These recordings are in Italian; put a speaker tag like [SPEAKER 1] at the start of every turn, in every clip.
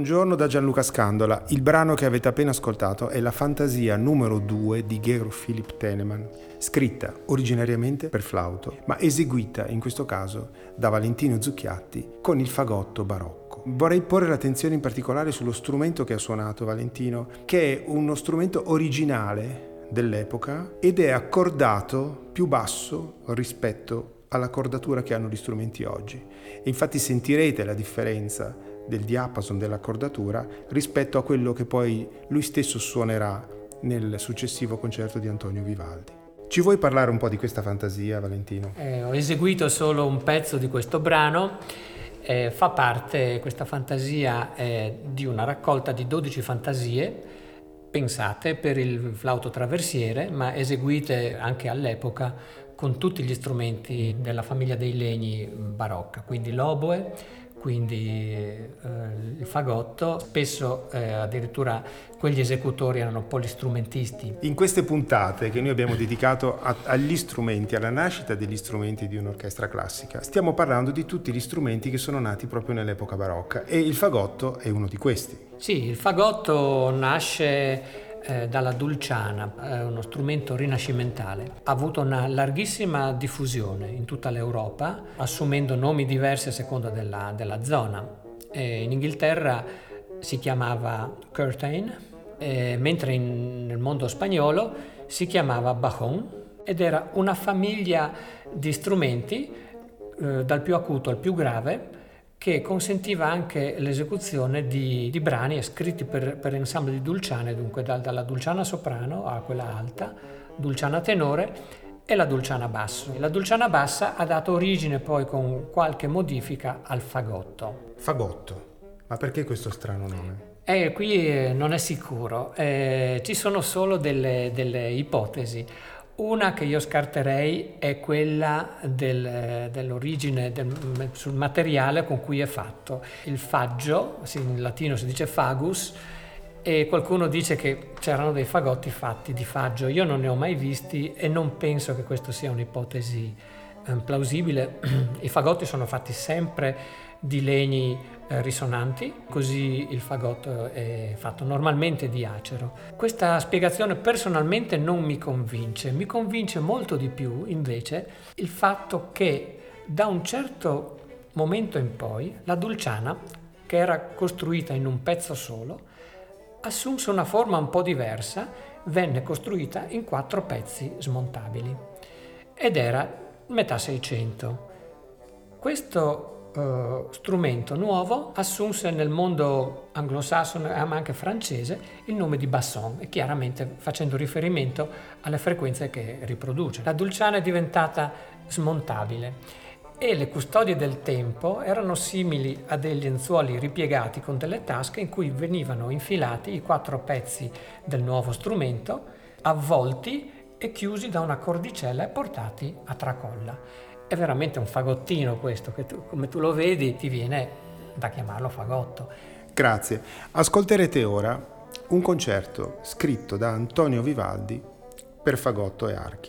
[SPEAKER 1] Buongiorno da Gianluca Scandola. Il brano che avete appena ascoltato è la fantasia numero 2 di Georg Philipp Tenemann, scritta originariamente per flauto, ma eseguita in questo caso da Valentino Zucchiatti con il fagotto barocco. Vorrei porre l'attenzione in particolare sullo strumento che ha suonato Valentino, che è uno strumento originale dell'epoca ed è accordato più basso rispetto alla cordatura che hanno gli strumenti oggi. E infatti sentirete la differenza del diapason dell'accordatura rispetto a quello che poi lui stesso suonerà nel successivo concerto di Antonio Vivaldi. Ci vuoi parlare un po' di questa fantasia, Valentino?
[SPEAKER 2] Eh, ho eseguito solo un pezzo di questo brano. Eh, fa parte questa fantasia eh, di una raccolta di 12 fantasie pensate per il flauto traversiere, ma eseguite anche all'epoca con tutti gli strumenti della famiglia dei legni barocca, quindi l'oboe, quindi eh, il fagotto, spesso eh, addirittura quegli esecutori erano polistrumentisti.
[SPEAKER 1] In queste puntate che noi abbiamo dedicato a, agli strumenti, alla nascita degli strumenti di un'orchestra classica, stiamo parlando di tutti gli strumenti che sono nati proprio nell'epoca barocca e il fagotto è uno di questi.
[SPEAKER 2] Sì, il fagotto nasce eh, dalla dulciana, uno strumento rinascimentale. Ha avuto una larghissima diffusione in tutta l'Europa, assumendo nomi diversi a seconda della, della zona. E in Inghilterra si chiamava curtain, eh, mentre in, nel mondo spagnolo si chiamava bajon ed era una famiglia di strumenti eh, dal più acuto al più grave che consentiva anche l'esecuzione di, di brani scritti per, per ensemble di dulciane, dunque da, dalla dulciana soprano a quella alta, dulciana tenore e la dulciana basso. La dulciana bassa ha dato origine poi con qualche modifica al fagotto.
[SPEAKER 1] Fagotto, ma perché questo strano nome?
[SPEAKER 2] Eh, qui eh, non è sicuro, eh, ci sono solo delle, delle ipotesi. Una che io scarterei è quella del, dell'origine del, sul materiale con cui è fatto. Il faggio, in latino si dice fagus, e qualcuno dice che c'erano dei fagotti fatti di faggio. Io non ne ho mai visti e non penso che questa sia un'ipotesi eh, plausibile. I fagotti sono fatti sempre di legni eh, risonanti, così il fagotto è fatto normalmente di acero. Questa spiegazione personalmente non mi convince, mi convince molto di più invece il fatto che da un certo momento in poi la dulciana, che era costruita in un pezzo solo, assunse una forma un po' diversa, venne costruita in quattro pezzi smontabili ed era metà 600. Questo uh, strumento nuovo assunse nel mondo anglosassone ma anche francese il nome di basson e chiaramente facendo riferimento alle frequenze che riproduce. La dulciana è diventata smontabile e le custodie del tempo erano simili a degli lenzuoli ripiegati con delle tasche in cui venivano infilati i quattro pezzi del nuovo strumento, avvolti e chiusi da una cordicella e portati a tracolla. È veramente un fagottino questo, che tu, come tu lo vedi ti viene da chiamarlo fagotto.
[SPEAKER 1] Grazie. Ascolterete ora un concerto scritto da Antonio Vivaldi per fagotto e archi.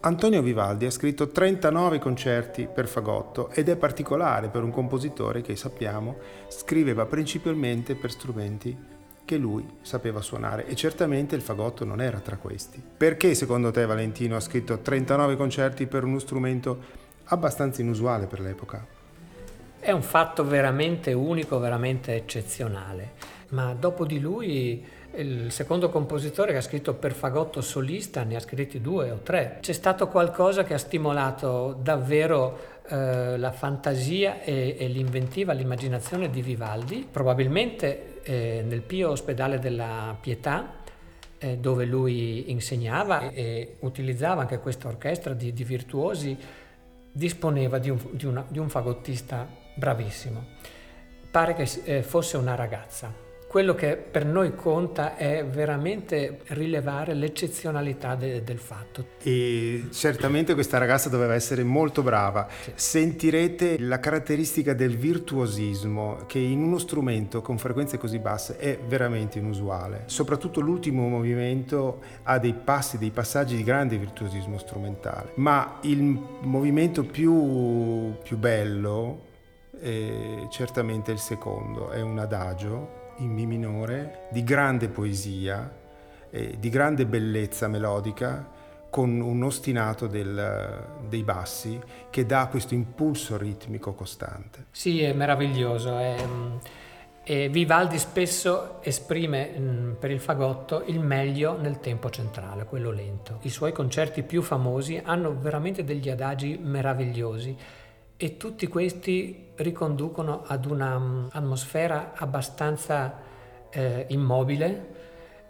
[SPEAKER 1] Antonio Vivaldi ha scritto 39 concerti per fagotto ed è particolare per un compositore che sappiamo scriveva principalmente per strumenti che lui sapeva suonare e certamente il fagotto non era tra questi. Perché secondo te Valentino ha scritto 39 concerti per uno strumento abbastanza inusuale per l'epoca.
[SPEAKER 2] È un fatto veramente unico, veramente eccezionale, ma dopo di lui il secondo compositore che ha scritto per fagotto solista ne ha scritti due o tre. C'è stato qualcosa che ha stimolato davvero eh, la fantasia e, e, l'inventiva, l'immaginazione di Vivaldi, probabilmente eh, nel Pio Ospedale della Pietà, eh, dove lui insegnava e, e, utilizzava anche questa orchestra di, di virtuosi disponeva di un, di, una, di un fagottista bravissimo. Pare che eh, fosse una ragazza. Quello che per noi conta è veramente rilevare l'eccezionalità de, del fatto.
[SPEAKER 1] E certamente questa ragazza doveva essere molto brava. Sì. Sentirete la caratteristica del virtuosismo che in uno strumento con frequenze così basse è veramente inusuale. Soprattutto l'ultimo movimento ha dei passi, dei passaggi di grande virtuosismo strumentale, ma il movimento più, più bello è certamente il secondo, è un adagio in Mi minore di grande poesia, eh, di grande bellezza melodica, con un ostinato del, dei bassi che dà questo impulso ritmico costante.
[SPEAKER 2] Sì, è meraviglioso. È, e Vivaldi spesso esprime mh, per il fagotto il meglio nel tempo centrale, quello lento. I suoi concerti più famosi hanno veramente degli adagi meravigliosi e tutti questi riconducono ad un'atmosfera abbastanza eh, immobile,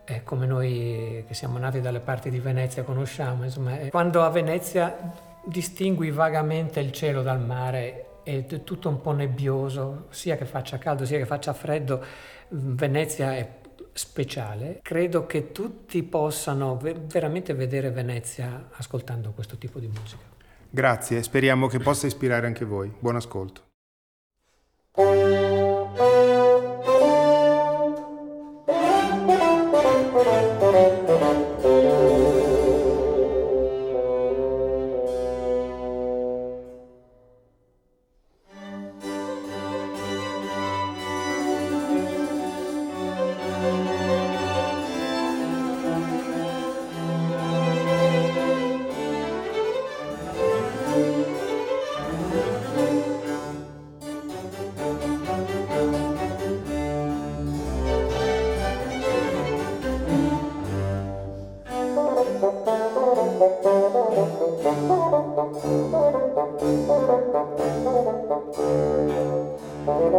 [SPEAKER 2] eh, come noi che siamo nati dalle parti di Venezia conosciamo. Insomma, quando a Venezia distingui vagamente il cielo dal mare è tutto un po' nebbioso, sia che faccia caldo sia che faccia freddo, Venezia è speciale. Credo che tutti possano veramente vedere Venezia ascoltando questo tipo di musica.
[SPEAKER 1] Grazie, speriamo che possa ispirare anche voi. Buon ascolto.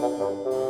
[SPEAKER 3] Música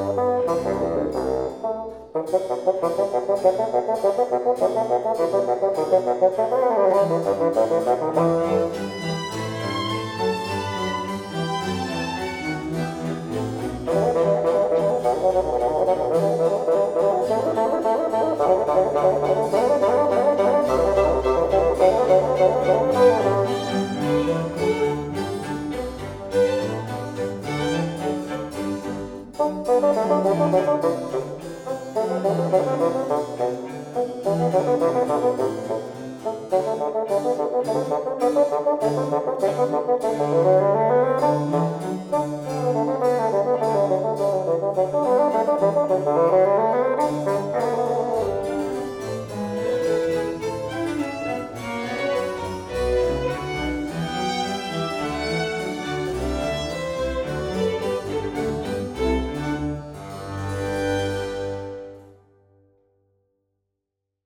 [SPEAKER 3] Thank you.